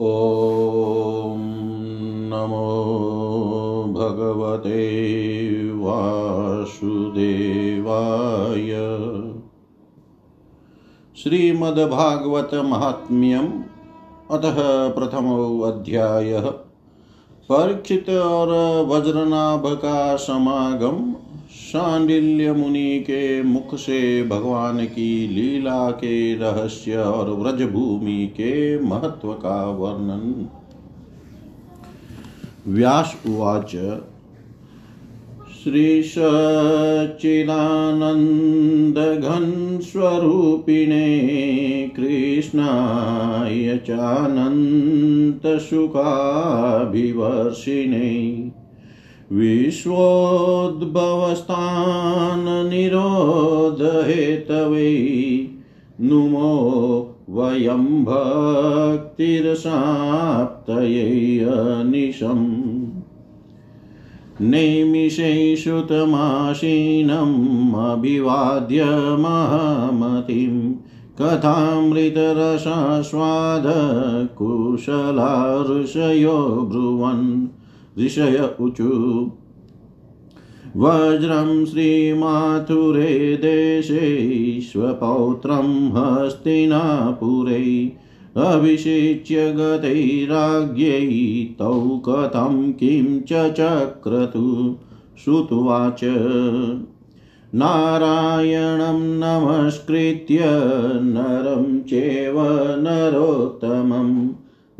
ॐ नमो भगवते वासुदेवाय। श्रीमद्भागवत महात्म्यम् अतः प्रथमो अध्यायः। परीक्षित और वज्रनाभ का समागम शांडिल्य मुनि के मुख से भगवान की लीला के रहस्य और व्रजभूमि के महत्व का वर्णन। व्यास उवाच, श्रीसच्चिदानन्दघनस्वरूपिणे कृष्णाय चानन्तसुखाभिवर्षिणे। विश्वोद्भवस्थाननिरोधहेतवै नुमो वयं भक्तिरसाप्तयै अनिशम् नैमिषैषुतमाशीनम् अभिवाद्य महामतिं ब्रुवन्। ऋषय ऊचु वज्रं श्रीमाथुरे देशे स्वपौत्रं हस्तिनापुरै अभिषिच्य गतैराज्ञै तौ कथं किं च चक्रतु श्रुत्वाच। नारायणं नमस्कृत्य नरं चैव नरोत्तमम्।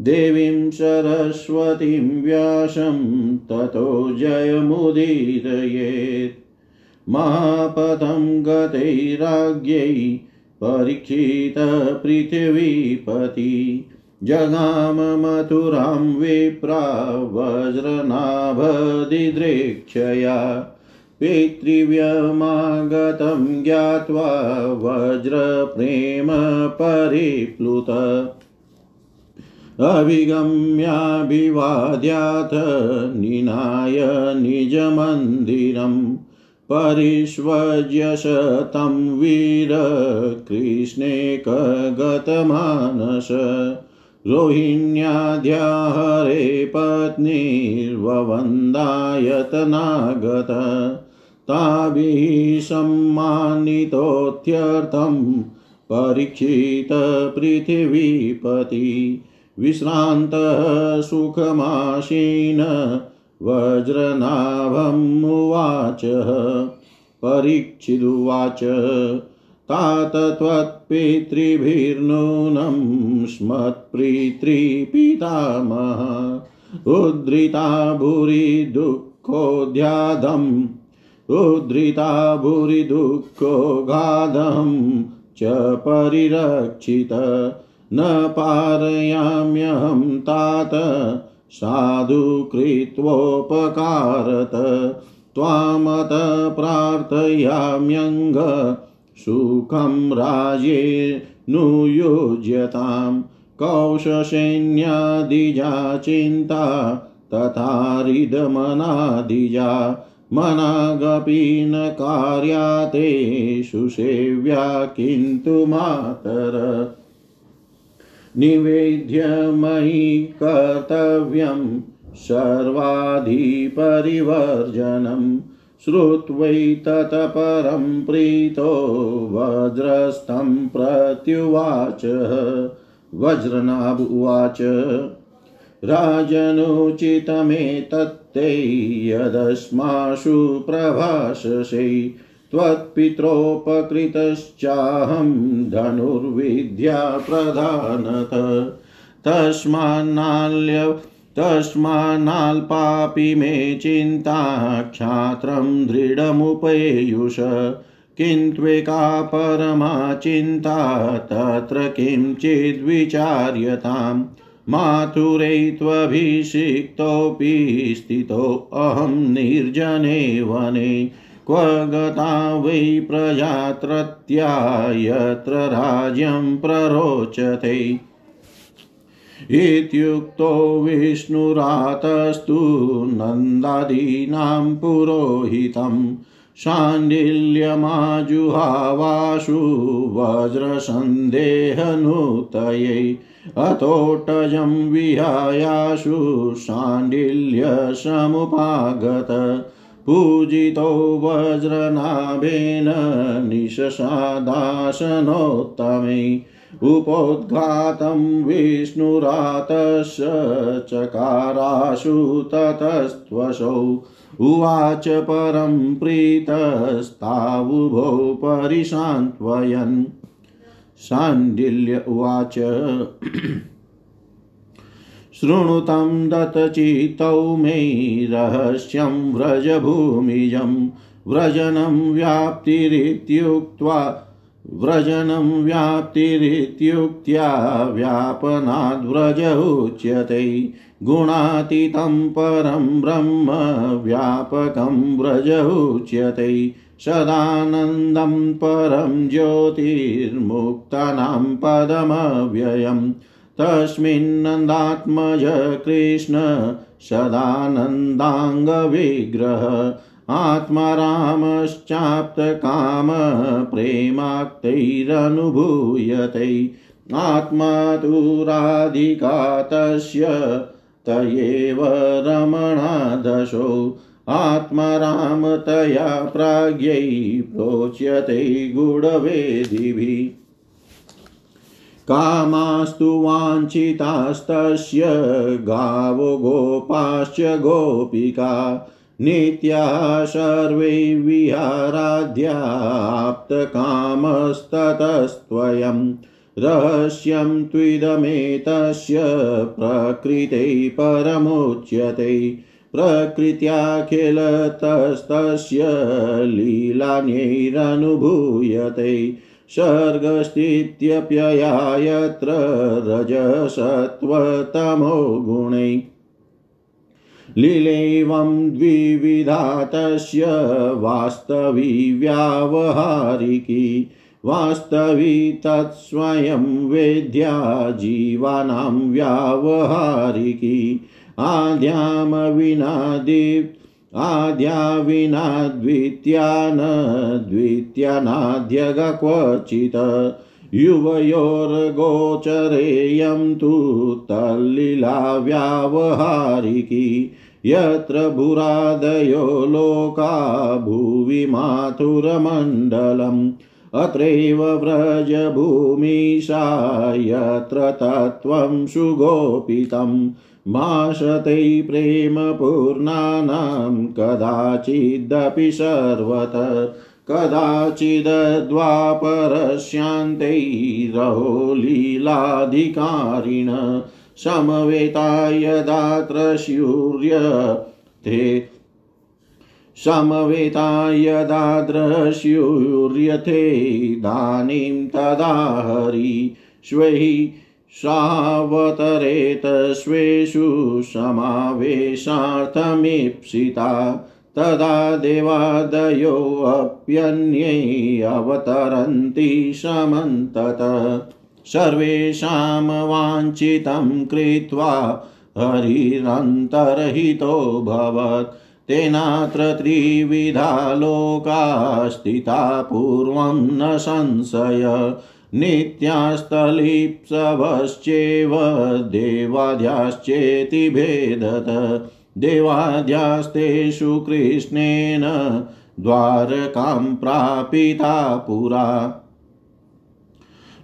देवीं सरस्वतीं व्यासं ततो जयमुदीरयेत् महापदं गतैराज्ञै परीक्षितपृथिवीपति जगाम मथुरां विप्रा वज्रनाभदिदृक्षया पितृव्यमागतं ज्ञात्वा वज्रप्रेम परिप्लुत। अभिगम्याभिवाद्याथ निनाय निजमन्दिरम् परिष्वज्य शतं वीरकृष्णेकगतमानस रोहिण्याद्या हरे पत्नीर्ववन्दायतनागत। ताभिः सम्मानितोत्यर्थं परीक्षितपृथिवीपति विश्रान्तः सुखमासीन वज्रनाभमुवाच परीक्षिदुवाच तात त्वत्पितृभिर्नूनं स्मत्पितृपितामह उद्धृता भूरि दुःखोऽध्यादम्, उद्धृता भूरि दुःखोऽगाधं च परिरक्षित। न पारयाम्यहं तात साधु कृत्वोपकारत। त्वामत प्रार्थयाम्यङ्ग सुखं राज्ये नुयुज्यतां। कौशसैन्यादिजा चिन्ता तथा हृदमनादिजा। मनागपि न कार्याते सुसेव्या किन्तु मातर। निवेद्य मयि कर्तव्यं सर्वाधिपरिवर्जनं। श्रुत्वैततपरं प्रीतो वज्रस्तं प्रत्युवाच। वज्रनाभ उवाच राजनुचितमेतत्ते यदस्मासु प्रभाषसे त्वत्पित्रोपकृतश्चाहं धनुर्विद्या प्रधानत तस्मान्नाल्य, तस्मान्नाल्पापि मे चिन्ता क्षात्रं दृढमुपयुष किन्त्वेका परमा चिन्ता, तत्र किञ्चिद्विचार्यताम् माथुरे त्वभिषिक्तोऽपि स्थितोऽहं निर्जने वने। क्व गता वै प्रजात्रत्या यत्र राज्यं प्ररोचते। इत्युक्तो विष्णुरातस्तु नन्दादीनां पुरोहितं शाण्डिल्यमाजुहावाशु वज्रसन्देहनुतये अतोटजं विहायाशु शाण्डिल्यसमुपागत पूजितो वज्रनाभेन निशसादासनोत्तमे उपोद्घातं विष्णुरातश्च चकाराशु ततस्त्वशौ। उवाच परं प्रीतस्तावुभो परिशान्त्वयन्। शाण्डिल्य उवाच शृणुतं दत्तचित्तौ मे रहस्यं व्रजभूमिजं। व्रजनं व्याप्तिरित्युक्त्वा, व्रजनं व्याप्तिरित्युक्त्या व्यापनाद्व्रज उच्यते। गुणातीतं परं ब्रह्म व्यापकं व्रज उच्यते। सदानन्दं परं ज्योतिर्मुक्तानां पदमव्ययम्। तस्मिन्नन्दात्मज कृष्ण सदानन्दाङ्गविग्रह। आत्मरामश्चाप्तकामप्रेमाक्तैरनुभूयते आत्मा तु राधिका तस्य त एव रमणादशो। आत्मरामतया प्राज्ञै प्रोच्यते गुडवेदिभिः। कामास्तु वाञ्छितास्तस्य गावो गोपाश्च गोपिका नित्याः सर्वे विहाराध्याप्तकामस्ततस्त्वयं रहस्यं त्विदमेतस्य प्रकृते परमुच्यते प्रकृत्याखिलतस्तस्य लीलान्यैरनुभूयते सर्गस्थित्यप्यया यत्र रजसत्त्वतमो गुणै लीलैवं द्विविधा तस्य वास्तवी व्यावहारिकी वास्तवी तत्स्वयं वेद्या जीवानां व्यावहारिकी आद्यां विनादीप् आद्या विना द्वितीया न द्वितीयनाद्यग क्वचित् युवयोर्गोचरेयं तु तल्लीला व्यावहारिकी यत्र भूरादयो लोका भुवि माथुरमण्डलम् अत्रैव व्रजभूमिशा यत्र तत्त्वं सुगोपितम् माशते प्रेमपूर्णानां कदाचिदपि सर्वत कदाचिद्वापरस्यान्तैरहो लीलाधिकारिण समवेता यदात्र स्यूर्य ते समवेता यदा द्रस्यूर्यथेदानीं तदा हरि स्वैः सावतरेत स्वेषु समावेशार्थमीप्सिता, तदा देवादयोऽप्यन्ये अवतरन्ति समन्तत सर्वेषां वाञ्छितं कृत्वा हरिरन्तर्हितोऽभवत् तेनात्र त्रिविधा लोका स्थिता पूर्वं न संशय। नित्यास्तलिप्सवश्चेव देवाद्याश्चेति भेदत। देवाद्यास्तेषु कृष्णेन द्वारकां प्रापिता पुरा।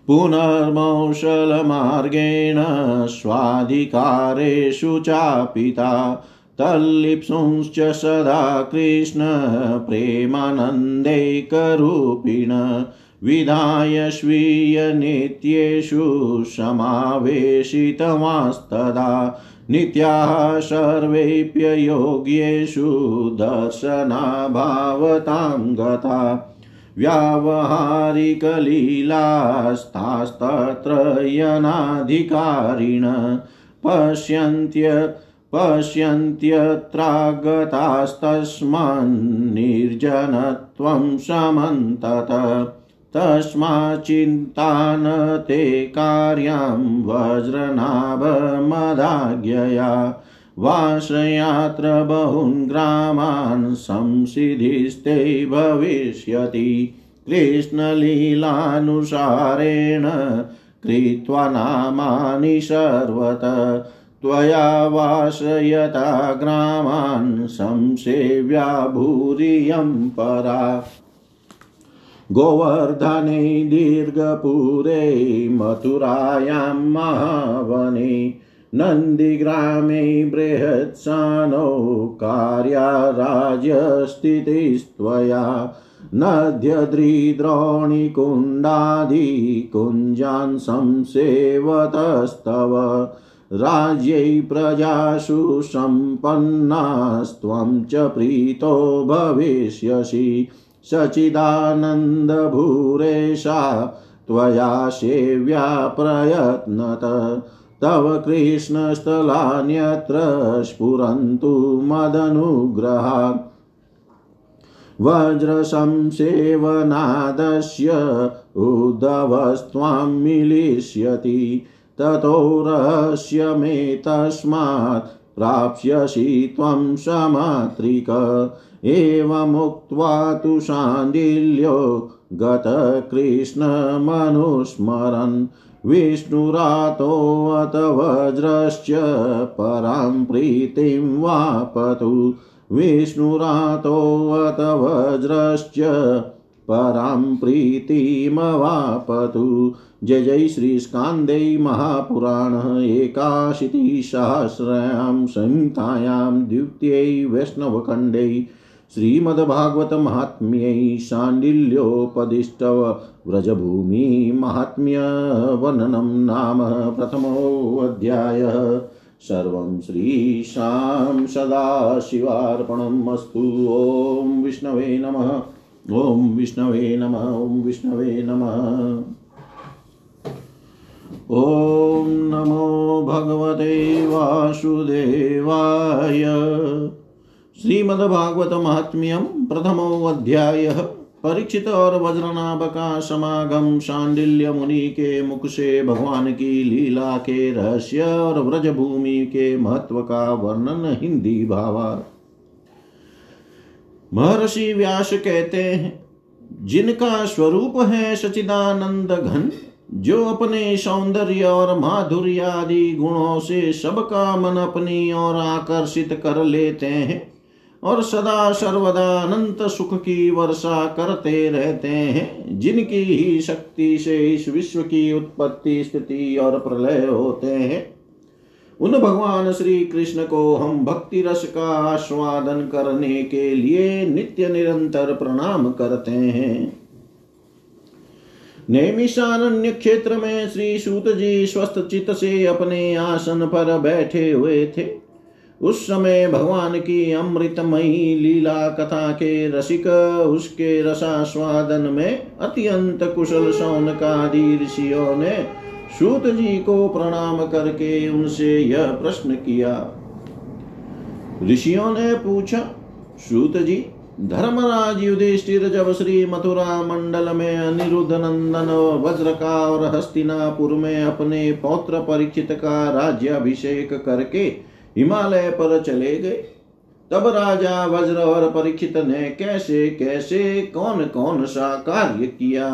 पुनर्मौशलमार्गेण स्वाधिकारेषु चापिता। तल्लिप्सुंश्च सदा कृष्णप्रेमानन्दैकरूपिण विधाय स्वीयनित्येषु समावेशितवांस्तदा नित्याः सर्वेऽप्ययोग्येषु दर्शनाभावतां गता। व्यावहारिकलीलास्तास्तत्र यनाधिकारिण पश्यन्त्य पश्यन्त्यत्रागतास्तस्मान्निर्जनत्वं समन्तत तस्माच्चिन्ता न ते कार्यां वज्रनाभमदाज्ञया वासयात्र बहून् ग्रामान् संसिधिस्ते भविष्यति कृष्णलीलानुसारेण कृत्वा नामानि सर्वत। त्वया वासयता ग्रामान् संसेव्या भूरियं परा। गोवर्धने दीर्घपुरे मथुरायां महावने नन्दिग्रामे बृहत्सानो कार्या राज्यस्थितिस्त्वया नद्यद्रिद्रोणिकुण्डादिकुञ्जान् संसेवतस्तव राज्यै प्रजासु सम्पन्नास्त्वं च प्रीतो भविष्यसि। सचिदानन्दभूरेशा त्वया सेव्या प्रयत्नत। तव कृष्णस्थलान्यत्र स्फुरन्तु मदनुग्रहात्। वज्रशंसेवनादस्य उद्धवस्त्वां मिलिष्यति, ततो रहस्यमेतस्मात् प्राप्स्यसि त्वं समात्रिक। एवमुक्त्वा तु शाण्डिल्यो गतकृष्णमनुस्मरन्। विष्णुरातोऽत वज्रश्च परां प्रीतिं वापतु। विष्णुरातोऽत वज्रश्च परां प्रीतिमवापतु जय जय श्रीस्कान्दे महापुराण एकाशीतिसहस्रायां संहितायां द्वितीयै वैष्णवखण्डे श्रीमद्भागवतमाहात्म्यै शाण्डिल्योपदिष्टव व्रजभूमिमाहात्म्यवर्णनं नाम प्रथमोऽध्यायः। सर्वं श्रीशां सदाशिवार्पणम् अस्तु। ॐ विष्णवे नमः। ॐ विष्णवे नमः। ॐ विष्णवे नमः। ॐ नमो भगवते वासुदेवाय। श्रीमद्भागवत महात्म्यम प्रथमो अध्याय परीक्षित और वज्रनाभ का समागम शांडिल्य मुनि के मुख से भगवान की लीला के रहस्य और व्रजभूमि के महत्व का वर्णन हिंदी भावा। महर्षि व्यास कहते हैं, जिनका स्वरूप है सचिदानंद घन, जो अपने सौंदर्य और माधुर्य आदि गुणों से सबका मन अपनी ओर आकर्षित कर लेते हैं और सदा सर्वदा अनंत सुख की वर्षा करते रहते हैं, जिनकी ही शक्ति से इस विश्व की उत्पत्ति, स्थिति और प्रलय होते हैं। उन भगवान श्री कृष्ण को हम भक्ति रस का आस्वादन करने के लिए नित्य निरंतर प्रणाम करते हैं। नैमिषारण्य क्षेत्र में श्री सूत जी स्वस्थ चित से अपने आसन पर बैठे हुए थे। उस समय भगवान की अमृतमयी लीला कथा के रसिक, उसके रसास्वादन में अत्यंत कुशल सौनकादि ऋषियों ने सूत जी को प्रणाम करके उनसे यह प्रश्न किया। ऋषियों ने पूछा, सूत जी, धर्मराज युधिष्ठिर जब श्री मथुरा मंडल में अनिरुद्ध नंदन वज्र का और हस्तिनापुर में अपने पौत्र परीक्षित का राज्याभिषेक करके हिमालय पर चले गए। तब राजा वज्र और परीक्षित ने कैसे कैसे कौन कौन सा कार्य किया?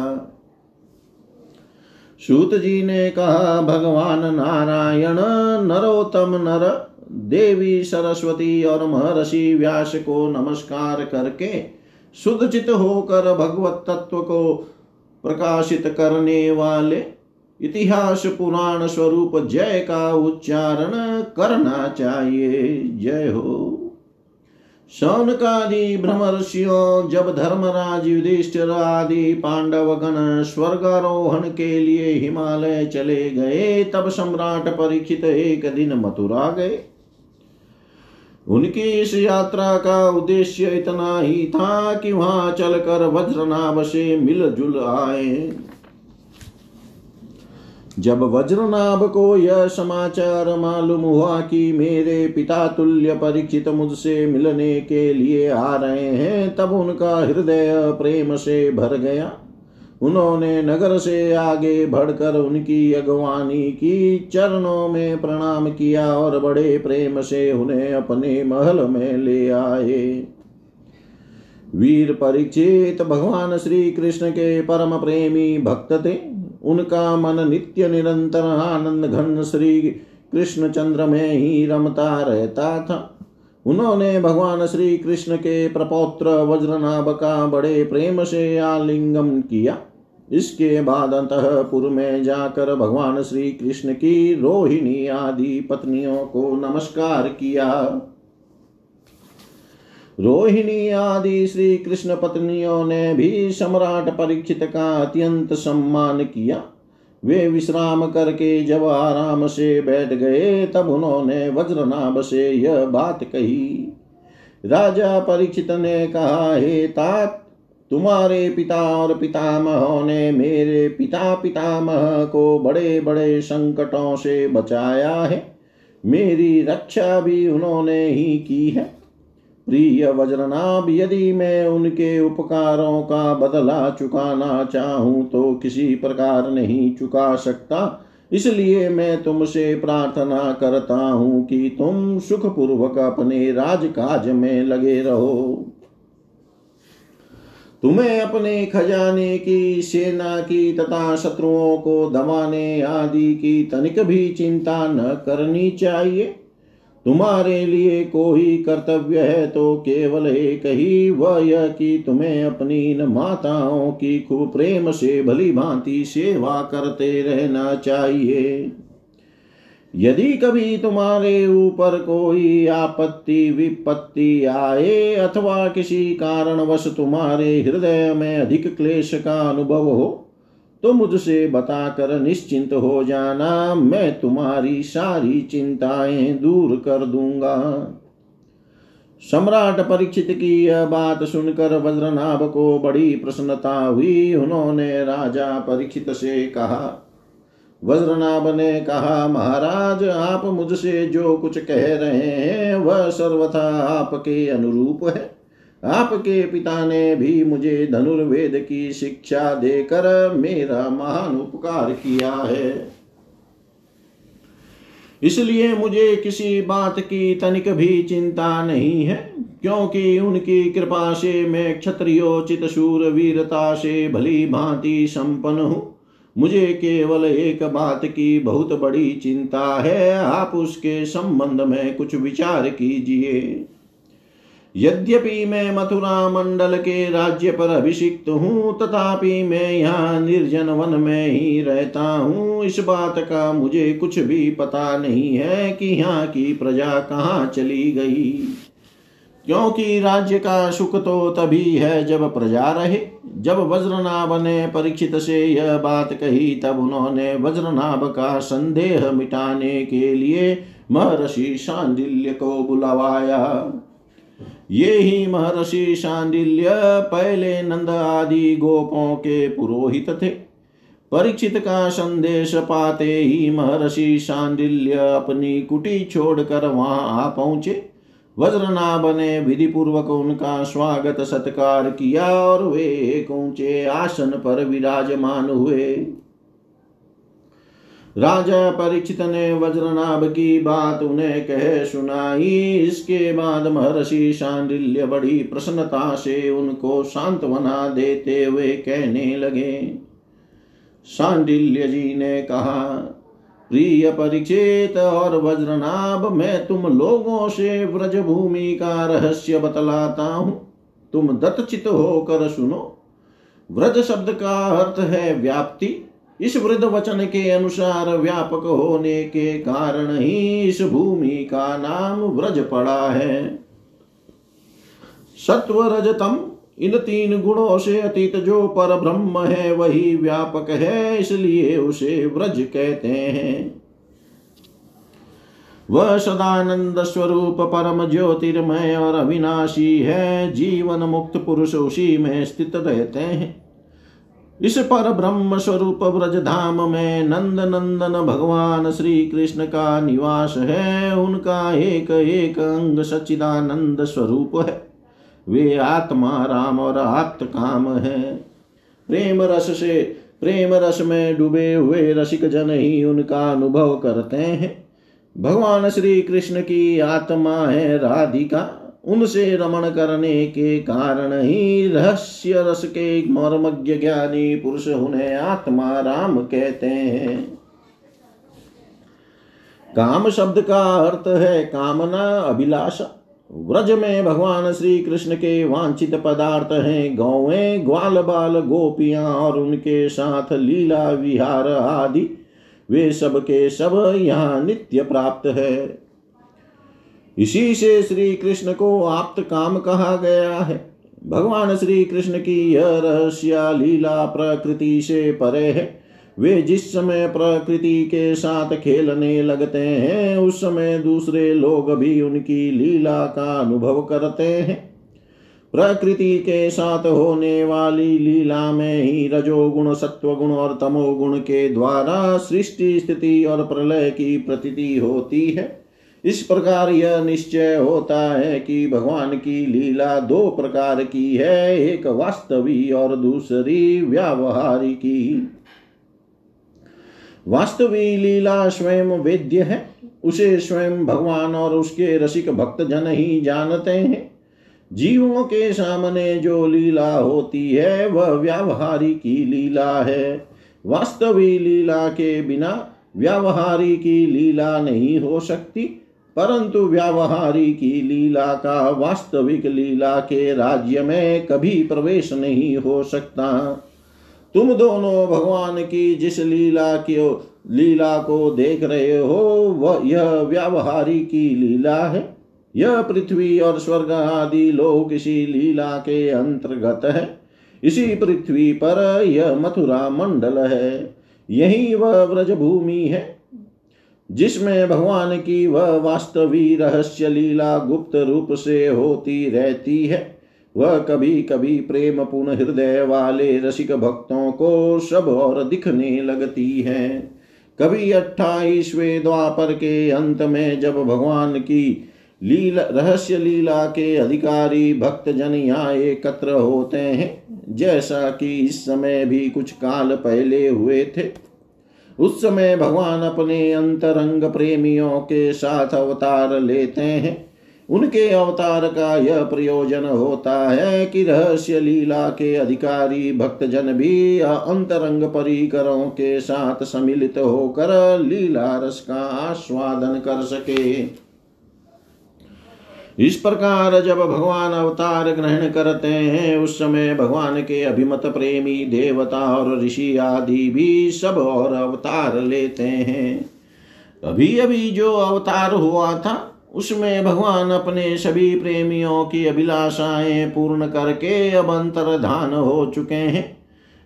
सूत जी ने कहा, भगवान नारायण, नरोत्तम नर, देवी सरस्वती और महर्षि व्यास को नमस्कार करके शुद्धचित होकर भगवत तत्व को प्रकाशित करने वाले इतिहास पुराण स्वरूप जय का उच्चारण करना चाहिए। जय हो। शौनकादि ब्रह्मर्षियों, जब धर्मराज युधिष्ठिर आदि पांडव गण स्वर्गारोहण के लिए हिमालय चले गए, तब सम्राट परीक्षित एक दिन मथुरा गए। उनकी इस यात्रा का उद्देश्य इतना ही था कि वहाँ चलकर वज्रनाभ से मिलजुल आए। जब वज्रनाभ को यह समाचार मालूम हुआ कि मेरे पिता तुल्य परीक्षित मुझसे मिलने के लिए आ रहे हैं, तब उनका हृदय प्रेम से भर गया। उन्होंने नगर से आगे बढ़कर उनकी अगवानी की, चरणों में प्रणाम किया और बड़े प्रेम से उन्हें अपने महल में ले आए। वीर परीक्षित भगवान श्री कृष्ण के परम प्रेमी भक्त थे। उनका मन नित्य निरंतर आनंद घन श्री कृष्ण चंद्र में ही रमता रहता था। उन्होंने भगवान श्री कृष्ण के प्रपौत्र वज्रनाभ का बड़े प्रेम से आलिंगन किया। इसके बाद अंतपुर में जाकर भगवान श्री कृष्ण की रोहिणी आदि पत्नियों को नमस्कार किया। रोहिणी आदि श्री कृष्ण पत्नियों ने भी सम्राट परीक्षित का अत्यंत सम्मान किया। वे विश्राम करके जब आराम से बैठ गए, तब उन्होंने वज्रनाभ से यह बात कही। राजा परीक्षित ने कहा, हे तात, तुम्हारे पिता और पितामहों ने मेरे पिता पितामह को बड़े बड़े संकटों से बचाया है। मेरी रक्षा भी उन्होंने ही की है। प्रिय वज्रनाभ यदि मैं उनके उपकारों का बदला चुकाना चाहूँ तो किसी प्रकार नहीं चुका सकता। इसलिए मैं तुमसे प्रार्थना करता हूँ कि तुम सुखपूर्वक अपने राजकाज में लगे रहो। तुम्हें अपने खजाने की, सेना की तथा शत्रुओं को दबाने आदि की तनिक भी चिंता न करनी चाहिए। तुम्हारे लिए कोई कर्तव्य है तो केवल एक ही वह यह कि तुम्हें अपनी इन माताओं की खूब प्रेम से, भली भांति सेवा करते रहना चाहिए। यदि कभी तुम्हारे ऊपर कोई आपत्ति, विपत्ति आए अथवा किसी कारणवश तुम्हारे हृदय में अधिक क्लेश का अनुभव हो तो मुझसे बताकर निश्चिंत हो जाना, मैं तुम्हारी सारी चिंताएँ दूर कर दूँगा। सम्राट परीक्षित की यह बात सुनकर वज्रनाभ को बड़ी प्रसन्नता हुई। उन्होंने राजा परीक्षित से कहा, वज्रनाभ ने कहा, महाराज, आप मुझसे जो कुछ कह रहे हैं, वह सर्वथा आपके अनुरूप है। आपके पिता ने भी मुझे धनुर्वेद की शिक्षा देकर मेरा महान उपकार किया है। इसलिए मुझे किसी बात की तनिक भी चिंता नहीं है, क्योंकि उनकी कृपा से मैं क्षत्रियोचित शूर वीरता से भली भांति संपन्न हूँ। मुझे केवल एक बात की बहुत बड़ी चिंता है, आप उसके संबंध में कुछ विचार कीजिए। यद्यपि मैं मथुरा मंडल के राज्य पर अभिषिक्त हूँ, तथापि मैं यहाँ निर्जन वन में ही रहता हूँ। इस बात का मुझे कुछ भी पता नहीं है कि यहाँ की प्रजा कहाँ चली गई। क्योंकि राज्य का सुख तो तभी है जब प्रजा रहे। जब वज्रनाभ ने परीक्षित से यह बात कही, तब उन्होंने वज्रनाभ का संदेह मिटाने के लिए महर्षि शांडिल्य को बुलवाया। ये ही महर्षि शांडिल्य पहले नंद आदि गोपों के पुरोहित थे। परीक्षित का संदेश पाते ही महर्षि शांडिल्य अपनी कुटी छोड़कर वहाँ आ पहुँचे। वज्रनाभ ने विधि पूर्वक उनका स्वागत सत्कार किया और वे एक ऊँचे आसन पर विराजमान हुए। राजा परीक्षित ने वज्रनाभ की बात उन्हें कह सुनाई। इसके बाद महर्षि शांडिल्य बड़ी प्रसन्नता से उनको सांत्वना देते हुए कहने लगे। शांडिल्य जी ने कहा, प्रिय परीक्षित और वज्रनाभ, मैं तुम लोगों से व्रज भूमि का रहस्य बतलाता हूँ। तुम दत्तचित होकर सुनो। व्रज शब्द का अर्थ है व्याप्ति। इस वृद्ध वचन के अनुसार व्यापक होने के कारण ही इस भूमि का नाम व्रज पड़ा है। सत्व रजतम इन तीन गुणों से अतीत जो पर ब्रह्म है, वही व्यापक है, इसलिए उसे व्रज कहते हैं। वह सदानंद स्वरूप परम ज्योतिर्मय और अविनाशी है, जीवन मुक्त पुरुष उसी में स्थित रहते हैं। इस पर ब्रह्म स्वरूप व्रज धाम में नंद नंदन भगवान श्री कृष्ण का निवास है। उनका एक एक अंग सच्चिदानंद स्वरूप है। वे आत्मा राम और आप्त काम है। प्रेम रस से, प्रेम रस में डूबे हुए रसिक जन ही उनका अनुभव करते हैं। भगवान श्री कृष्ण की आत्मा है राधिका। उनसे रमण करने के कारण ही रहस्य रस के मर्मज्ञ ज्ञानी पुरुष उन्हें आत्मा राम कहते हैं। काम शब्द का अर्थ है कामना, अभिलाषा। व्रज में भगवान श्री कृष्ण के वांछित पदार्थ हैं गौए, ग्वाल बाल गोपियाँ और उनके साथ लीला विहार आदि। वे सब के सब यहाँ नित्य प्राप्त है। इसी से श्री कृष्ण को आप्त काम कहा गया है। भगवान श्री कृष्ण की यह रहस्य लीला प्रकृति से परे है। वे जिस समय प्रकृति के साथ खेलने लगते हैं, उस समय दूसरे लोग भी उनकी लीला का अनुभव करते हैं। प्रकृति के साथ होने वाली लीला में ही रजोगुण, सत्वगुण और तमोगुण के द्वारा सृष्टि, स्थिति और प्रलय की प्रतीति होती है। इस प्रकार यह निश्चय होता है कि भगवान की लीला दो प्रकार की है, एक वास्तवी और दूसरी व्यावहारिकी वास्तवी लीला स्वयं वेद्य है, उसे स्वयं भगवान और उसके रसिक भक्त जन ही जानते हैं। जीवों के सामने जो लीला होती है, वह व्यावहारी की लीला है। वास्तवी लीला के बिना व्यावहारी की लीला नहीं हो सकती। परंतु व्यावहारी की लीला का वास्तविक लीला के राज्य में कभी प्रवेश नहीं हो सकता। तुम दोनों भगवान की जिस लीला की लीला को देख रहे हो, वह यह व्यावहारी की लीला है। यह पृथ्वी और स्वर्ग आदि लोग इसी लीला के अंतर्गत है। इसी पृथ्वी पर यह मथुरा मंडल है। यही वह व्रज भूमि है। जिसमें भगवान की वह वास्तवी रहस्य लीला गुप्त रूप से होती रहती है, वह कभी कभी प्रेम पूर्ण हृदय वाले रसिक भक्तों को सब और दिखने लगती है। कभी अट्ठाईसवें द्वापर के अंत में जब भगवान की लीला, रहस्य लीला के अधिकारी भक्त जन यहाँ एकत्र होते हैं, जैसा कि इस समय भी कुछ काल पहले हुए थे। उस समय भगवान अपने अंतरंग प्रेमियों के साथ अवतार लेते हैं। उनके अवतार का यह प्रयोजन होता है कि रहस्य लीला के अधिकारी भक्तजन भी अंतरंग परिकरों के साथ सम्मिलित होकर लीला रस का आस्वादन कर सके। इस प्रकार जब भगवान अवतार ग्रहण करते हैं, उस समय भगवान के अभिमत प्रेमी देवता और ऋषि आदि भी सब और अवतार लेते हैं। अभी अभी जो अवतार हुआ था, उसमें भगवान अपने सभी प्रेमियों की अभिलाषाएँ पूर्ण करके अब अंतर्धान हो चुके हैं।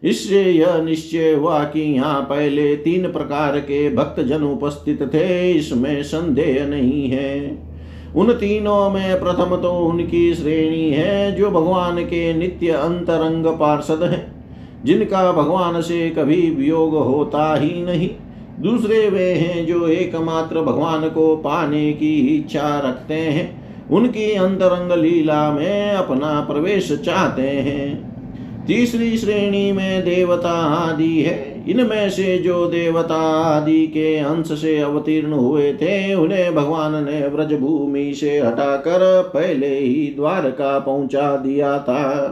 इससे यह निश्चय हुआ कि यहाँ पहले तीन प्रकार के भक्त जन उपस्थित थे, इसमें संदेह नहीं है। उन तीनों में प्रथम तो उनकी श्रेणी है, जो भगवान के नित्य अंतरंग पार्षद हैं, जिनका भगवान से कभी वियोग होता ही नहीं। दूसरे वे हैं जो एकमात्र भगवान को पाने की इच्छा रखते हैं, उनकी अंतरंग लीला में अपना प्रवेश चाहते हैं। तीसरी श्रेणी में देवता आदि है। इनमें से जो देवता आदि के अंश से अवतीर्ण हुए थे, उन्हें भगवान ने व्रज भूमि से हटाकर पहले ही द्वारका पहुँचा दिया था।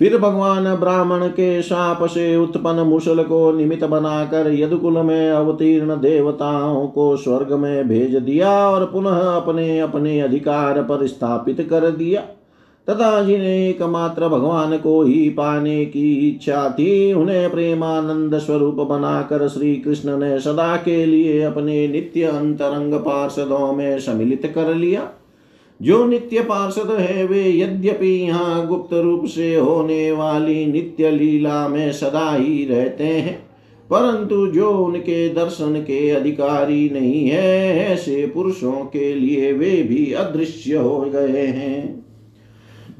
फिर भगवान ब्राह्मण के शाप से उत्पन्न मुसल को निमित्त बनाकर यदुकुल में अवतीर्ण देवताओं को स्वर्ग में भेज दिया और पुनः अपने अपने अधिकार पर स्थापित कर दिया। तथा जिन्हें एकमात्र भगवान को ही पाने की इच्छा थी, उन्हें प्रेमानंद स्वरूप बनाकर श्री कृष्ण ने सदा के लिए अपने नित्य अंतरंग पार्षदों में सम्मिलित कर लिया। जो नित्य पार्षद है, वे यद्यपि यहाँ गुप्त रूप से होने वाली नित्य लीला में सदा ही रहते हैं, परंतु जो उनके दर्शन के अधिकारी नहीं है, ऐसे पुरुषों के लिए वे भी अदृश्य हो गए हैं।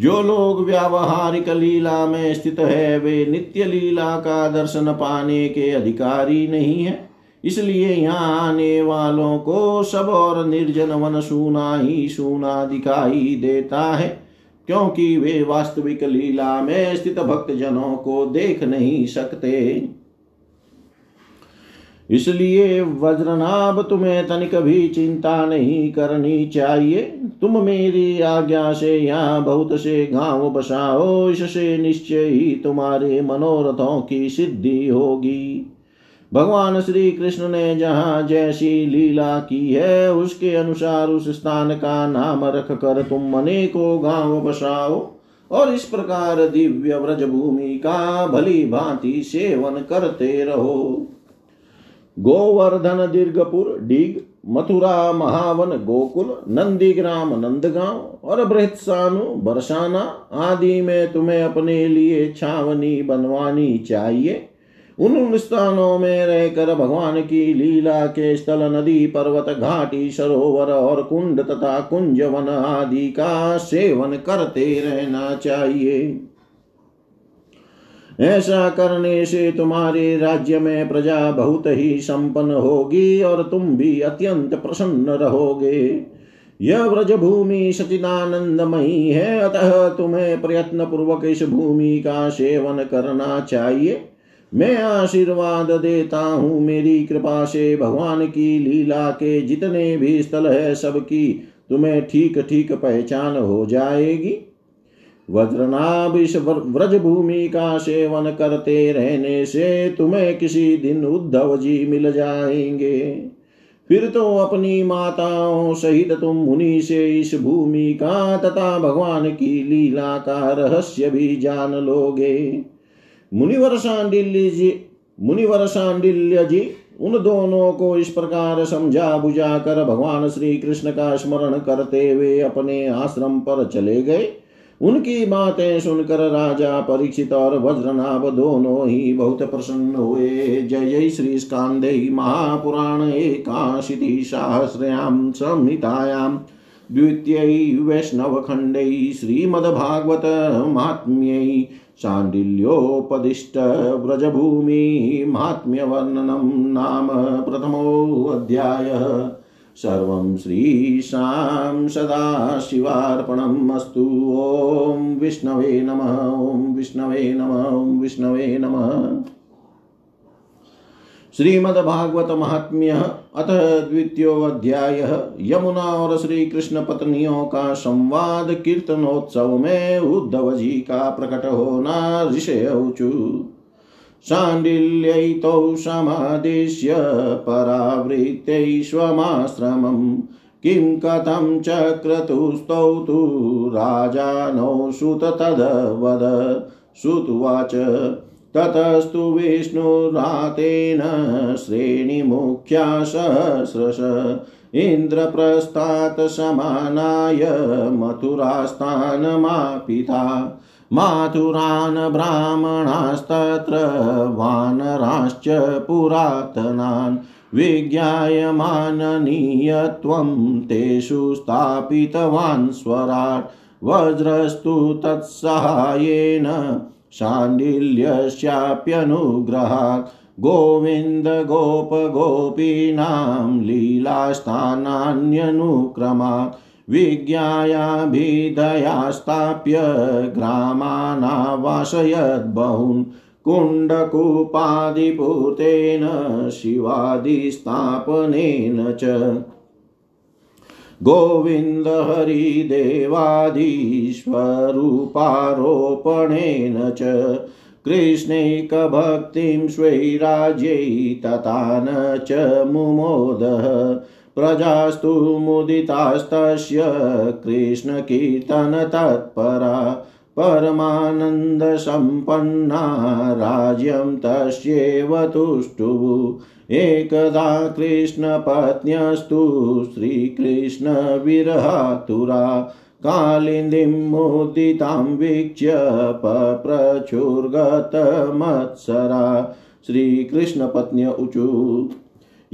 जो लोग व्यावहारिक लीला में स्थित है, वे नित्य लीला का दर्शन पाने के अधिकारी नहीं है। इसलिए यहाँ आने वालों को सब और निर्जन वन सूना ही सूना दिखाई देता है, क्योंकि वे वास्तविक लीला में स्थित भक्त जनों को देख नहीं सकते। इसलिए वज्रनाभ, तुम्हें तनिक भी चिंता नहीं करनी चाहिए। तुम मेरी आज्ञा से यहाँ बहुत से गाँव बसाओ, इससे निश्चय ही तुम्हारे मनोरथों की सिद्धि होगी। भगवान श्री कृष्ण ने जहाँ जैसी लीला की है, उसके अनुसार उस स्थान का नाम रख कर तुम अनेकों गाँव बसाओ और इस प्रकार दिव्य व्रज भूमि का भली भांति सेवन करते रहो। गोवर्धन, दीर्घपुर, डीग मथुरा, महावन, गोकुल, नंदीग्राम, नंदगांव, और बृहत्सानु, बरसाना आदि में तुम्हें अपने लिए छावनी, बनवानी चाहिए। उन उन स्थानों में रहकर भगवान की लीला के स्थल, नदी, पर्वत, घाटी, सरोवर और कुंड तथा कुंज वन आदि का सेवन करते रहना चाहिए। ऐसा करने से तुम्हारे राज्य में प्रजा बहुत ही संपन्न होगी और तुम भी अत्यंत प्रसन्न रहोगे। यह व्रज भूमि सचिदानंदमयी है, अतः तुम्हें प्रयत्न पूर्वक इस भूमि का सेवन करना चाहिए। मैं आशीर्वाद देता हूँ मेरी कृपा से भगवान की लीला के जितने भी स्थल है, सबकी तुम्हें ठीक ठीक पहचान हो जाएगी। वज्रनाभ इस व्रज भूमि का सेवन करते रहने से तुम्हें किसी दिन उद्धव जी मिल जाएँगे। फिर तो अपनी माताओं सहित तुम मुनि से इस भूमि का तथा भगवान की लीला का रहस्य भी जान लोगे। मुनिवर सांडिल्य जी, मुनिवर सांडिल्य जी, उन दोनों को इस प्रकार समझा बुझा कर भगवान श्री कृष्ण का स्मरण करते हुए अपने आश्रम पर चले गए। उनकी बातें सुनकर राजा परीक्षित और वज्रनाभ दोनों ही बहुत प्रसन्न हुए। जय जय श्री स्कांदे महापुराण एकाशीति सहस्रयां संहितायां। द्वितीयै श्रीमद्भागवत महात्म्यै व्रजभूमि महात्म्यवर्णनं नाम प्रथमोऽध्यायः। सर्वं श्रीशां सदाशिवार्पणम् अस्तु। ॐ विष्णवे नमः, ॐ विष्णवे नमः, ॐ विष्णवे नमः। श्रीमद्भागवत महात्म्य अतः द्वितीयोध्याय यमुना और श्री कृष्ण पत्नियों का संवाद कीर्तनोत्सव में उद्धव जी का प्रकट होना ऋषय ऊचु शाण्डिल्यैतौ समादिश्य परावृत्तैष्वमाश्रमम् किं कथं चक्रतुस्तौ तु राजानौ सुत तदवद। श्रुत्वाच ततस्तु विष्णुरातेन श्रेणिमुख्या सहस्रश। इन्द्रप्रस्थात् समानाय मथुरास्थानमापिता। माथुरान् ब्राह्मणास्तत्र वानराश्च पुरातनान् विज्ञायमाननीयत्वं तेषु स्थापितवान् स्वराट् वज्रस्तु तत्सहायेन शाण्डिल्यस्याप्यनुग्रहात् गोविन्दगोपगोपीनां लीलास्थानान्यनुक्रमात् विज्ञायाभिधयास्ताप्य ग्रामानावासयद्बहून् कुण्डकूपादिपूतेन शिवादिस्थापनेन च। गोविन्दहरिदेवादिस्वरूपारोपणेन च कृष्णैकभक्तिं स्वैराज्यै तथा न च मुमोदः। प्रजास्तु मुदितास्तस्य कृष्णकीर्तनतत्परा परमानन्दसम्पन्ना राज्यं तस्यैव तुष्टुः। एकदा कृष्णपत्न्यस्तु श्रीकृष्णविरहातुरा कालिन्दीं मुदितां वीक्ष्य पप्रचुर्गतमत्सरा। श्रीकृष्णपत्न्य ऊचु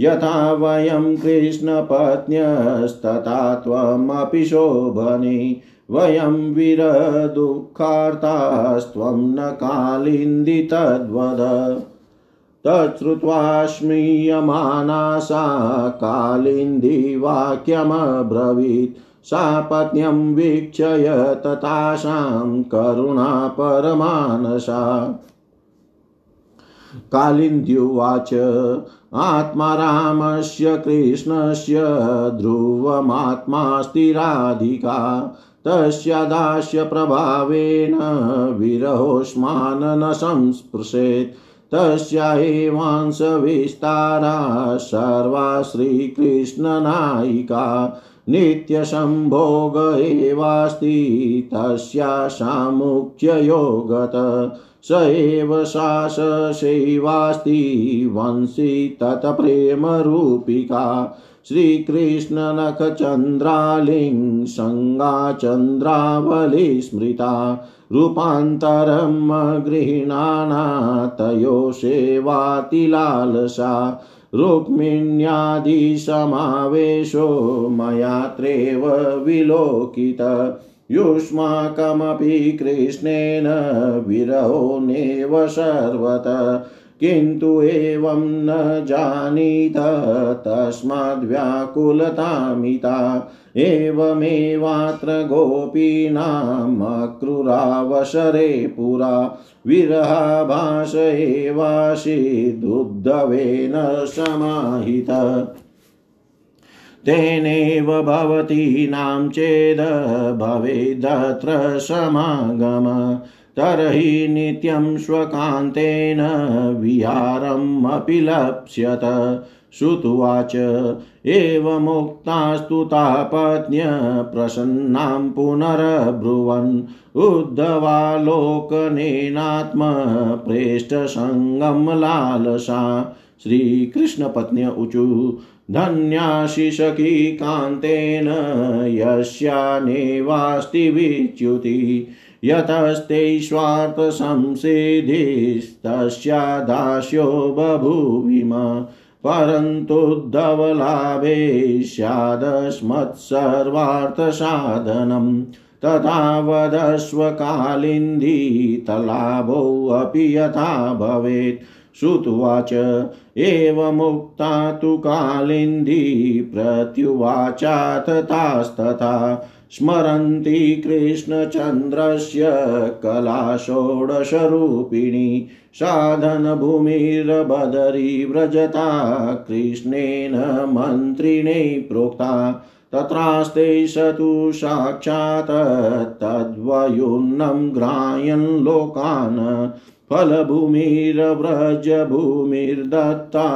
यथा वयं कृष्णपत्न्यस्तथा त्वमपि शोभने, वयं विरदुःखार्तास्त्वं न कालिन्दी तद्वद। तच्छ्रुत्वा सा कालिन्दी वाक्यमब्रवीत्, सा पत्न्यं वीक्षय ततासां करुणा परमानसा कालिन्द्युवाच आत्मा रामस्य कृष्णस्य ध्रुवमात्मास्ति राधिका, तस्या प्रभावेन विरहोष्मान् न संस्पृशेत्। तस्या एवांशविस्तारा सर्वा श्रीकृष्णनायिका, नित्यसम्भोग एवास्ति, तस्याशामुख्ययोगत। स एव शासशैवास्ति वंशी तत्प्रेमरूपिका श्रीकृष्णनखचन्द्रालिङ् सङ्गाचन्द्रावली स्मृता। रूपान्तरं गृह्णाना तयो सेवातिलालसा रुक्मिण्यादिसमावेशो मयात्रेव विलोकित। युष्माकमपि कृष्णेन विरहो नेव सर्वत, किन्तु एवं न जानीत, तस्माद्व्याकुलतामिता। एवमेवात्र गोपीनामक्रुरावसरे पुरा विरहाभास एवासीदुद्धवेन समाहित। तेनैव भवतीनां चेद् भवेदत्र समागम। तर्हि नित्यं स्वकान्तेन विहारमपि लप्स्यत। श्रुत्वाच एवमुक्तास्तु तापत्न्य प्रसन्नां पुनरब्रुवन्। उद्धवालोकनेनात्मप्रेष्ठसङ्गं लालसा। श्रीकृष्णपत्न्य ऊचु धन्याशिषकी कान्तेन यस्यानेवास्ति विच्युति। यतस्ते स्वार्थसंसिधिस्तस्या दास्यो बभूविम। परन्तुद्धवलाभे स्यादस्मत्सर्वार्थसाधनम् तथा वदस्वकालिन्दी तलाभोऽपि यथा भवेत्। श्रुत्वाच। एवमुक्ता तु कालिन्दी प्रत्युवाचाथ तास्तथा स्मरन्ति कृष्णचन्द्रस्य कला षोडशरूपिणी साधनभूमिर्बदरी व्रजता। कृष्णेन मन्त्रिणे प्रोक्ता। तत्रास्ते स तु साक्षात् तद्वयुन्नं ग्रायन् लोकान्। फलभूमिर्व्रजभूमिर्दत्ता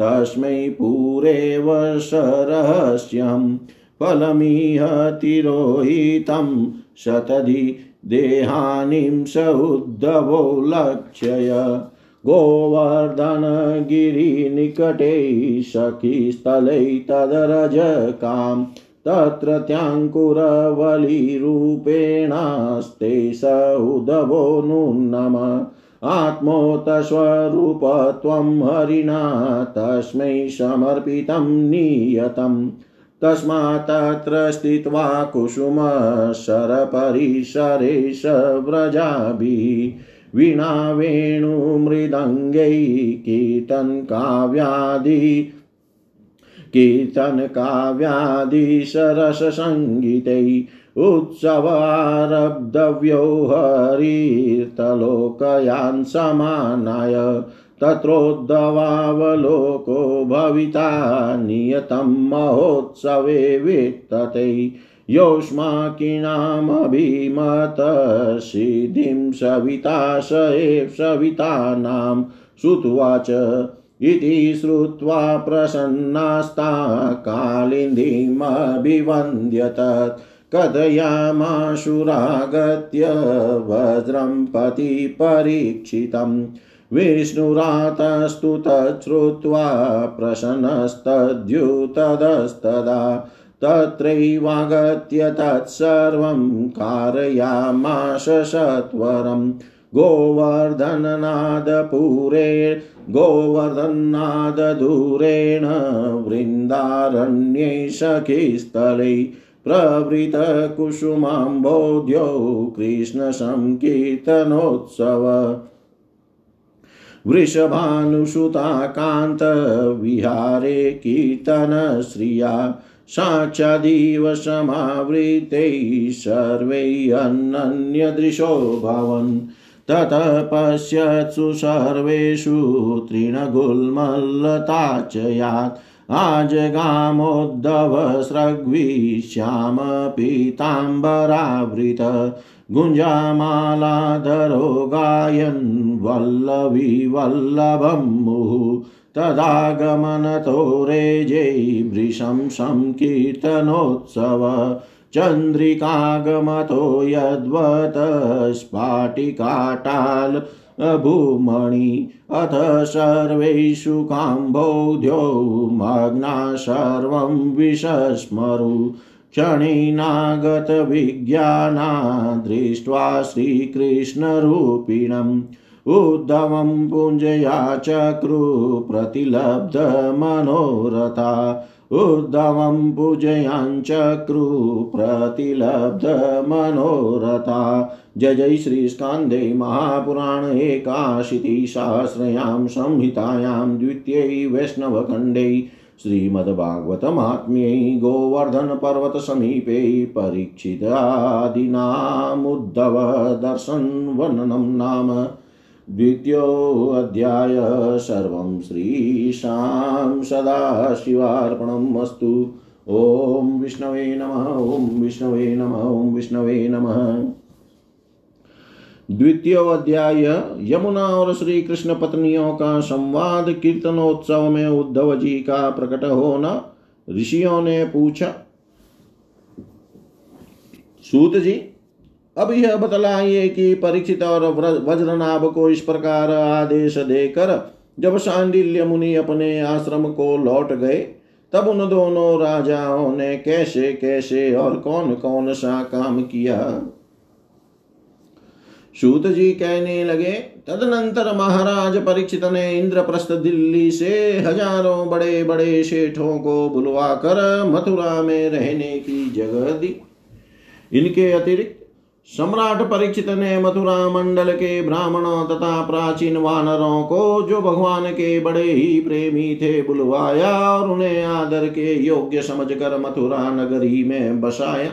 तस्मै पुरेव सरहस्यम् फलमिह तिरोहितं शतधि देहानिं स उद्धवो लक्ष्य। गोवर्धनगिरिनिकटे सखीस्थलै तदरजकां तत्र त्याङ्कुरवलिरूपेणास्ते स उदवो नून्नम। आत्मोतस्वरूपत्वं हरिणा तस्मै समर्पितं नियतम् तस्मात् तत्र स्थित्वा कुसुमशरपरिसरे सव्रजाभिः वीणा वेणुमृदङ्गै कीर्तनकाव्यादि कीर्तनकाव्यादिसरससङ्गीतै उत्सवारब्धव्यो हरिर्तलोकयान् समानाय तत्रोद्धवावलोको भविता नियतं महोत्सवे वित्तते। योष्माकिनामभिमतसिद्धिं सविता स एव सवितानां श्रुत्वाच इति श्रुत्वा प्रसन्नास्ता कालिन्दीमभिवन्द्यत कथयामाशुरागत्य वज्रं पतिपरीक्षितम् विष्णुरातस्तु तच्छ्रुत्वा प्रसन्नस्तद्युतदस्तदा तत्रैवागत्य तत्सर्वं कारयामाश सत्वरम् गोवर्धननादपुरे गोवर्धनाददूरेण वृन्दारण्ये सखीस्थले। प्रवृतकुसुमाम्बोध्यो कृष्णसङ्कीर्तनोत्सव वृषभानुसुताकान्तविहारे कीर्तनश्रिया साक्षादिव समावृतैः सर्वैः अनन्यदृशो भवन्। ततः पश्यत्सु सर्वेषु तृणगुल्मल्लता च यात् आजगामोद्धवस्रग्वी श्यामपीताम्बरावृत गुञ्जामालाधरो गायन् वल्लवी वल्लभं मुहुः तदागमनतो रेजै वृषं संकीर्तनोत्सव चन्द्रिकागमतो यद्वत भूमणि। अथ सर्वेषु काम्बोध्यो मग्ना सर्वं विषस्मरु। क्षणेनागतविज्ञाना दृष्ट्वा श्रीकृष्णरूपिणम्। उद्धवं पुञ्जया चक्रु प्रतिलब्धमनोरथा। उद्धवं पूजयाञ्चक्रु प्रतिलब्धमनोरथा जय जय श्रीस्कान्दे महापुराण एकाशीतिसहस्रयां संहितायां द्वितीयै वैष्णवखण्डे श्रीमद्भागवतमात्म्यै गोवर्धनपर्वतसमीपे परीक्षितादीनामुद्धव दर्शनवर्णनं नाम द्वितीयोऽध्याय सर्वं श्रीशां सदाशिवार्पणम् अस्तु। ॐ विष्णवे नमः, ॐ विष्णवे नमः, ॐ विष्णवे नमः। द्वितीय अध्याय, यमुना और श्री कृष्ण पत्नियों का संवाद, कीर्तनोत्सव में उद्धव जी का प्रकट होना, ऋषियों ने पूछा, सूत जी अब यह बतलाइए कि परीक्षित और वज्रनाभ को इस प्रकार आदेश देकर जब सांडिल्य मुनि अपने आश्रम को लौट गए, तब उन दोनों राजाओं ने कैसे कैसे और कौन कौन सा काम किया? सूत जी कहने लगे, तदनंतर महाराज परीक्षित ने इंद्रप्रस्थ दिल्ली से हज़ारों बड़े बड़े शेठों को बुलवा कर मथुरा में रहने की जगह दी। इनके अतिरिक्त सम्राट परीक्षित ने मथुरा मंडल के ब्राह्मणों तथा प्राचीन वानरों को, जो भगवान के बड़े ही प्रेमी थे, बुलवाया और उन्हें आदर के योग्य समझकर मथुरा नगरी में बसाया।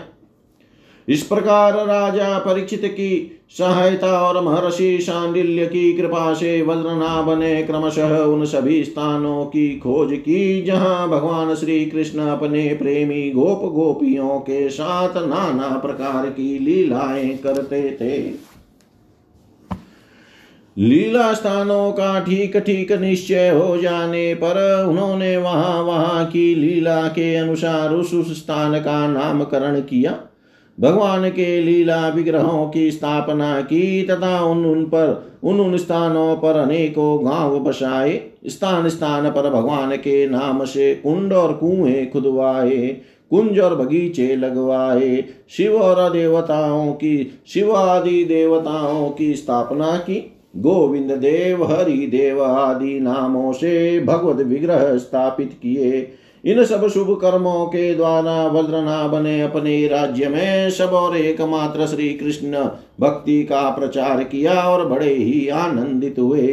इस प्रकार राजा परीक्षित की सहायता और महर्षि शांडिल्य की कृपा से वज्रनाभ ने क्रमशः उन सभी स्थानों की खोज की, जहाँ भगवान श्री कृष्ण अपने प्रेमी गोप गोपियों के साथ नाना प्रकार की लीलाएँ करते थे। लीला स्थानों का ठीक ठीक निश्चय हो जाने पर उन्होंने वहाँ वहाँ की लीला के अनुसार उस उस स्थान का नामकरण किया। भगवान के लीला विग्रहों की स्थापना की तथा उन उन पर, उन उन स्थानों पर अनेकों गाँव बसाए। स्थान स्थान पर भगवान के नाम से कुंड और कुएँ खुदवाए, कुंज और बगीचे लगवाए। शिव और देवताओं की, शिव आदि देवताओं की स्थापना की। गोविंद देव, हरि देव आदि नामों से भगवत विग्रह स्थापित किए। इन सब शुभ कर्मों के द्वारा वज्रनाभ ने अपने राज्य में सब और एकमात्र श्री कृष्ण भक्ति का प्रचार किया और बड़े ही आनंदित हुए।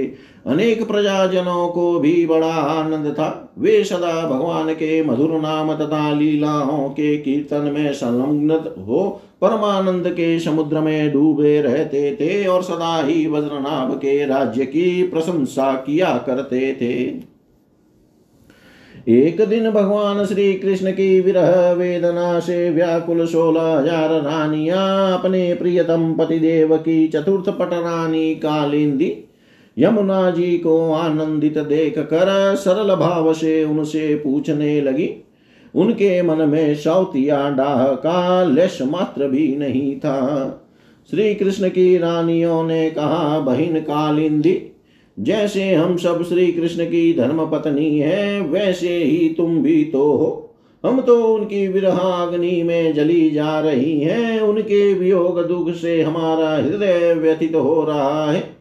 अनेक प्रजाजनों को भी बड़ा आनंद था। वे सदा भगवान के मधुर नाम तथा लीलाओं के कीर्तन में संलग्न हो, परमानंद के समुद्र में डूबे रहते थे और सदा ही वज्रनाभ के राज्य की प्रशंसा किया करते थे। एक दिन भगवान श्री कृष्ण की विरह वेदना से व्याकुल सोलह हज़ार रानिया अपने प्रियतम पतिदेव की चतुर्थ पटरानी कालिंदी यमुना जी को आनंदित देख कर सरल भाव से उनसे पूछने लगी। उनके मन में सौतिया डाह का लेश मात्र भी नहीं था। श्री कृष्ण की रानियों ने कहा, बहिन कालिंदी जैसे हम सब श्री कृष्ण की धर्म पत्नी है, वैसे ही तुम भी तो हो। हम तो उनकी विरहाग्नि में जली जा रही हैं, उनके वियोग दुख से हमारा हृदय व्यथित हो रहा है।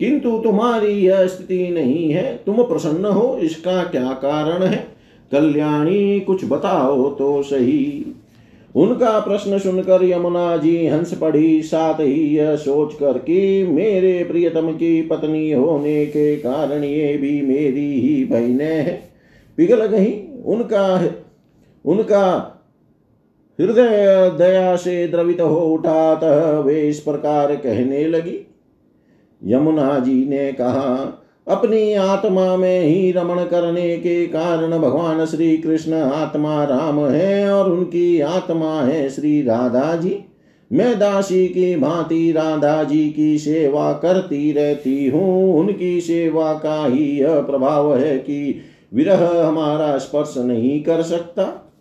किंतु तुम्हारी यह स्थिति नहीं है, तुम प्रसन्न हो, इसका क्या कारण है? कल्याणी, कुछ बताओ तो सही। उनका प्रश्न सुनकर यमुना जी हंस पड़ी, साथ ही यह सोच कर कि मेरे प्रियतम की पत्नी होने के कारण ये भी मेरी ही बहने है। पिघल गई। उनका उनका हृदय दया से द्रवित हो उठा, तह वे इस प्रकार कहने लगी। यमुना जी ने कहा अपनी आत्मा में ही रमण करने के कारण भगवान श्री कृष्ण आत्मा राम है और उनकी आत्मा है श्री राधा जी मैं दासी की भांति राधा जी की सेवा करती रहती हूँ। उनकी सेवा का ही यह प्रभाव है कि विरह हमारा स्पर्श नहीं कर सकता।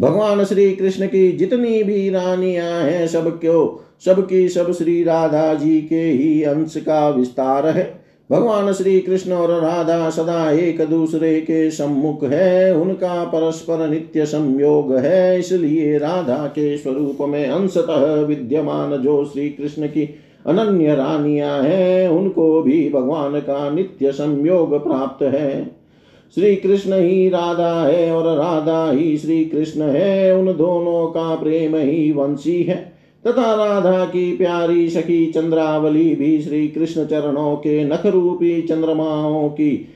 भगवान श्री कृष्ण की जितनी भी रानियाँ हैं, सब क्यों सबकी सब श्री राधा जी के ही अंश का विस्तार है। भगवान श्री कृष्ण और राधा सदा एक दूसरे के सम्मुख है। उनका परस्पर नित्य संयोग है। इसलिए राधा के स्वरूप में अंशतः विद्यमान जो श्री कृष्ण की अनन्य रानियाँ हैं, उनको भी भगवान का नित्य संयोग प्राप्त है। श्री कृष्ण ही राधा है और राधा ही श्री कृष्ण है। उन दोनों का प्रेम ही वंशी है। तथा राधा की प्यारी सखी चंद्रावली भी श्री कृष्ण चरणों के नख रूपी चंद्रमाओं की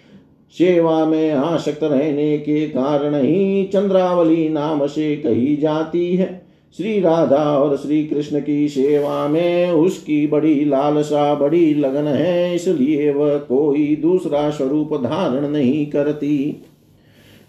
सेवा में आसक्त रहने के कारण ही चंद्रावली नाम से कही जाती है। श्री राधा और श्री कृष्ण की सेवा में उसकी बड़ी लालसा, बड़ी लगन है, इसलिए वह कोई दूसरा स्वरूप धारण नहीं करती।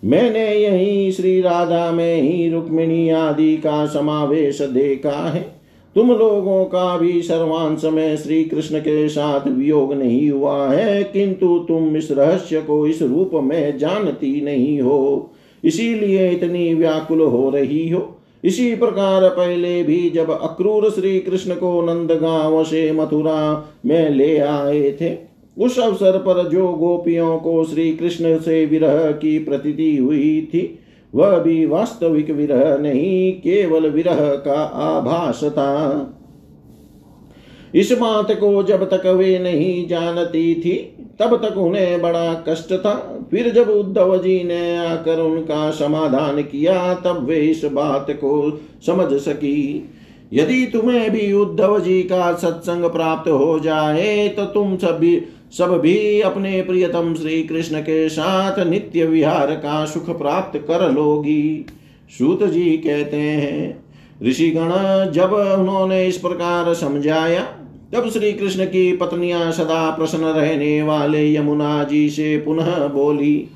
मैंने यही श्री राधा में ही रुक्मिणी आदि का समावेश देखा है। तुम लोगों का भी सर्वांश में श्री कृष्ण के साथ वियोग नहीं हुआ है, किंतु तुम इस रहस्य को इस रूप में जानती नहीं हो। इसीलिए इतनी व्याकुल हो रही हो। इसी प्रकार पहले भी जब अक्रूर श्री कृष्ण को नंद गाँव से मथुरा में ले आए थे, उस अवसर पर जो गोपियों को श्री कृष्ण से विरह की प्रतीति हुई थी वह भी वास्तविक विरह नहीं, केवल विरह का आभास था। इस बात को जब तक वे नहीं जानती थी, तब तक उन्हें बड़ा कष्ट था। फिर जब उद्धव जी ने आकर उनका समाधान किया, तब वे इस बात को समझ सकी। यदि तुम्हें भी उद्धव जी का सत्संग प्राप्त हो जाए तो तुम सभी सब भी अपने प्रियतम श्री कृष्ण के साथ नित्य विहार का सुख प्राप्त कर लोगी। सूत जी कहते हैं, ऋषिगण, जब उन्होंने इस प्रकार समझाया, तब श्री कृष्ण की पत्नियाँ सदा प्रसन्न रहने वाले यमुना जी से पुनः बोली,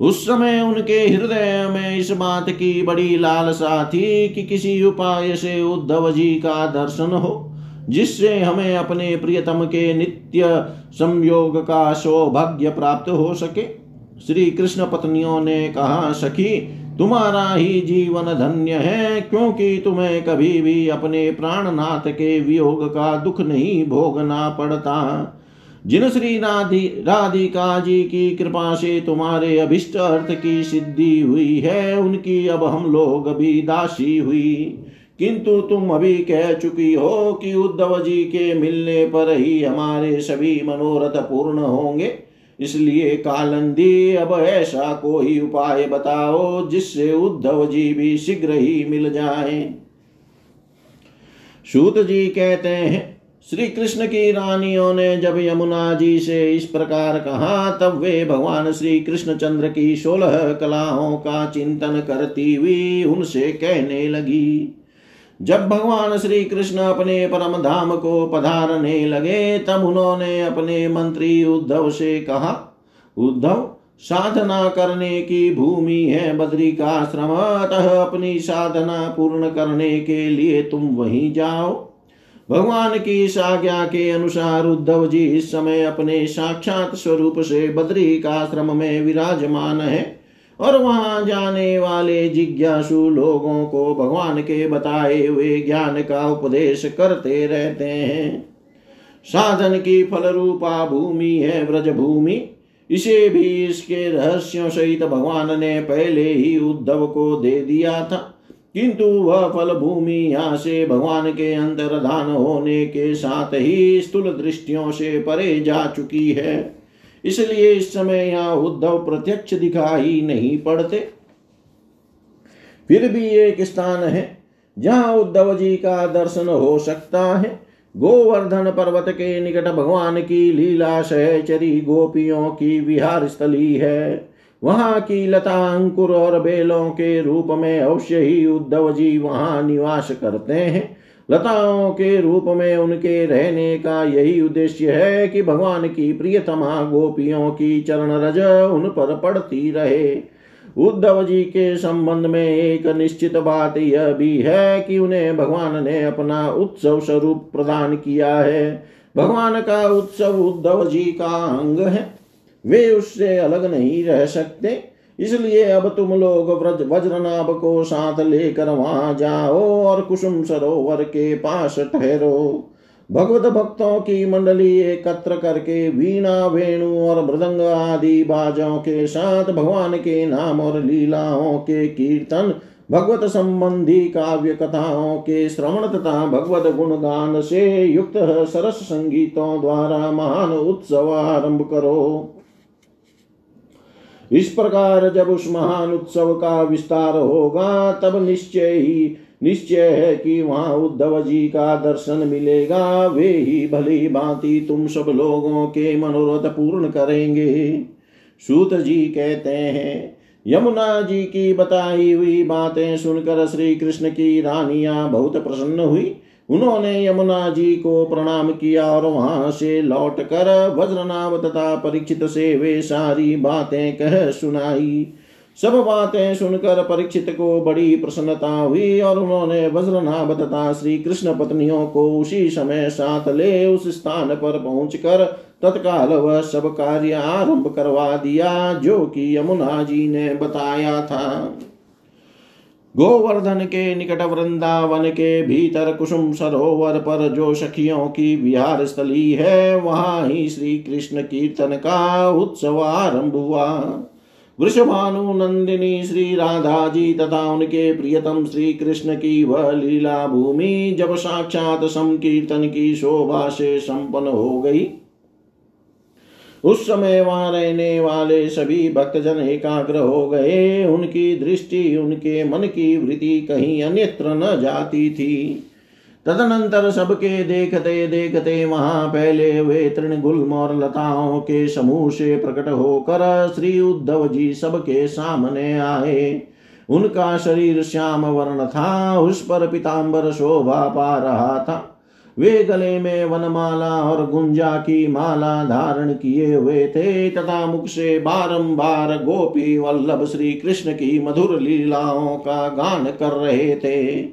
उस समय उनके हृदय में इस बात की बड़ी लालसा थी कि किसी उपाय से उद्धव जी का दर्शन हो। जिससे हमें अपने प्रियतम के नित्य संयोग का सौभाग्य प्राप्त हो सके। श्री कृष्ण पत्नियों ने कहा, सखी, तुम्हारा ही जीवन धन्य है, क्योंकि तुम्हें कभी भी अपने प्राणनाथ के वियोग का दुख नहीं भोगना पड़ता। जिन श्री राधि, राधिका जी की कृपा से तुम्हारे अभिष्ट अर्थ की सिद्धि हुई है, उनकी अब हम लोग भी दासी हुई। किंतु तुम अभी कह चुकी हो कि उद्धव जी के मिलने पर ही हमारे सभी मनोरथ पूर्ण होंगे। इसलिए कालंदी, अब ऐसा कोई उपाय बताओ जिससे उद्धव जी भी शीघ्र ही मिल जाए। सूत जी कहते हैं, श्री कृष्ण की रानियों ने जब यमुना जी से इस प्रकार कहा, तब वे भगवान श्री कृष्ण चंद्र की सोलह कलाओं का चिंतन करती हुई उनसे कहने लगी। जब भगवान श्री कृष्ण अपने परम धाम को पधारने लगे, तब उन्होंने अपने मंत्री उद्धव से कहा, उद्धव, साधना करने की भूमि है बद्री का आश्रम, अतः अपनी साधना पूर्ण करने के लिए तुम वहीं जाओ। भगवान की आज्ञा के अनुसार उद्धव जी इस समय अपने साक्षात स्वरूप से बद्री का आश्रम में विराजमान है। और वहाँ जाने वाले जिज्ञासु लोगों को भगवान के बताए हुए ज्ञान का उपदेश करते रहते हैं। साधन की फल रूपा भूमि है व्रज भूमि इसे भी इसके रहस्यों सहित भगवान ने पहले ही उद्धव को दे दिया था। किंतु वह फल भूमि यहाँ से भगवान के अंतर्धान होने के साथ ही स्थूल दृष्टियों से परे जा चुकी है। इसलिए इस समय यहाँ उद्धव प्रत्यक्ष दिखाई नहीं पड़ते। फिर भी एक स्थान है जहाँ उद्धव जी का दर्शन हो सकता है। गोवर्धन पर्वत के निकट भगवान की लीला सहचरी गोपियों की विहार स्थली है। वहाँ की लता, अंकुर और बेलों के रूप में अवश्य ही उद्धव जी वहाँ निवास करते हैं। लताओं के रूप में उनके रहने का यही उद्देश्य है कि भगवान की प्रियतमा गोपियों की चरण रज उन पर पड़ती रहे। उद्धव जी के संबंध में एक निश्चित बात यह भी है कि उन्हें भगवान ने अपना उत्सव स्वरूप प्रदान किया है। भगवान का उत्सव उद्धव जी का अंग है। वे उससे अलग नहीं रह सकते। इसलिए अब तुम लोग व्रज वज्रनाभ को साथ लेकर वहाँ जाओ और कुसुम सरोवर के पास ठहरो। भगवत भक्तों की मंडली एकत्र करके वीणा, वेणु और मृदंग आदि बाजों के साथ भगवान के नाम और लीलाओं के कीर्तन, भगवत संबंधी काव्य कथाओं के श्रवण तथा भगवत गुणगान से युक्त सरस संगीतों द्वारा महान उत्सव आरंभ करो। इस प्रकार जब उस महान उत्सव का विस्तार होगा, तब निश्चय ही, निश्चय है कि वहाँ उद्धव जी का दर्शन मिलेगा। वे ही भली भांति तुम सब लोगों के मनोरथ पूर्ण करेंगे। सूत जी कहते हैं, यमुना जी की बताई हुई बातें सुनकर श्री कृष्ण की रानियाँ बहुत प्रसन्न हुई। उन्होंने यमुना जी को प्रणाम किया और वहाँ से लौट कर वज्रनाभ तथा परीक्षित से वे सारी बातें कह सुनाई। सब बातें सुनकर परीक्षित को बड़ी प्रसन्नता हुई और उन्होंने वज्रनाभ तथा श्री कृष्ण पत्नियों को उसी समय साथ ले उस स्थान पर पहुंचकर तत्काल वह सब कार्य आरंभ करवा दिया, जो कि यमुना जी ने बताया था। गोवर्धन के निकट वृंदावन के भीतर कुसुम सरोवर पर जो सखियों की विहार स्थली है। वहाँ ही श्री कृष्ण कीर्तन का उत्सव आरंभ हुआ वृषभानु, नंदिनी श्री राधा जी तथा उनके प्रियतम श्री कृष्ण की वह लीला भूमि जब साक्षात संकीर्तन की शोभा से संपन्न हो गई। उस समय वहाँ रहने वाले सभी भक्तजन एकाग्र हो गए। उनकी दृष्टि, उनके मन की वृत्ति कहीं अन्यत्र न जाती थी। तदनंतर सबके देखते देखते वहाँ पहले हुए तृणगुल्म और लताओं के समूह से प्रकट होकर श्री उद्धव जी सबके सामने आए। उनका शरीर श्याम वर्ण था, उस पर पिताम्बर शोभा पा रहा था। वे गले में वनमाला और गुंजा की माला धारण किए हुए थे, तथा मुख से बारंबार गोपी वल्लभ श्री कृष्ण की मधुर लीलाओं का गान कर रहे थे।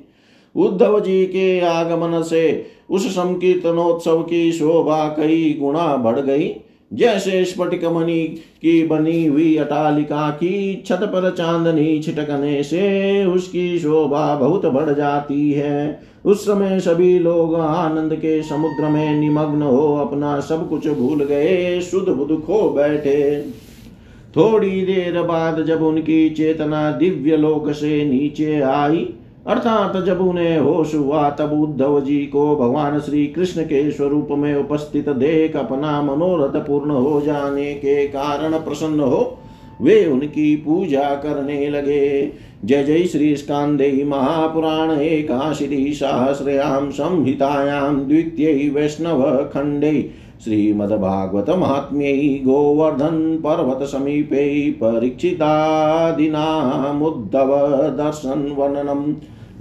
उद्धव जी के आगमन से उस संकीर्तनोत्सव की शोभा कई गुणा बढ़ गई। जैसे स्फटिक मणि की बनी हुई अटालिका की छत पर चांदनी छिटकने से उसकी शोभा बहुत बढ़ जाती है। उस समय सभी लोग आनंद के समुद्र में निमग्न हो अपना सब कुछ भूल गए, शुद्ध बुद्ध खो बैठे। थोड़ी देर बाद जब उनकी चेतना दिव्य लोक से नीचे आई अर्थात जब उन्हें होश हुआ, तब उद्धव जी को भगवान श्री कृष्ण के स्वरूप में उपस्थित देख अपना मनोरथ पूर्ण हो जाने के कारण प्रसन्न हो, वे उनकी पूजा करने लगे। जय जय श्री स्कांदे महापुराण, एकाशीति सहस्रयां संहितायां द्वितीय वैष्णव खंडे श्रीमद्भागवत महात्म्यै गोवर्धन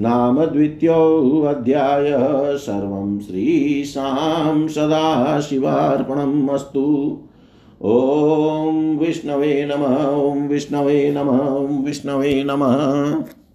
नाम द्वितीयोऽध्याय सर्वं श्रीशां सदाशिवार्पणम् ॐ विष्णवे नमः ॐ विष्णवे नमः ॐ विष्णवे नमः।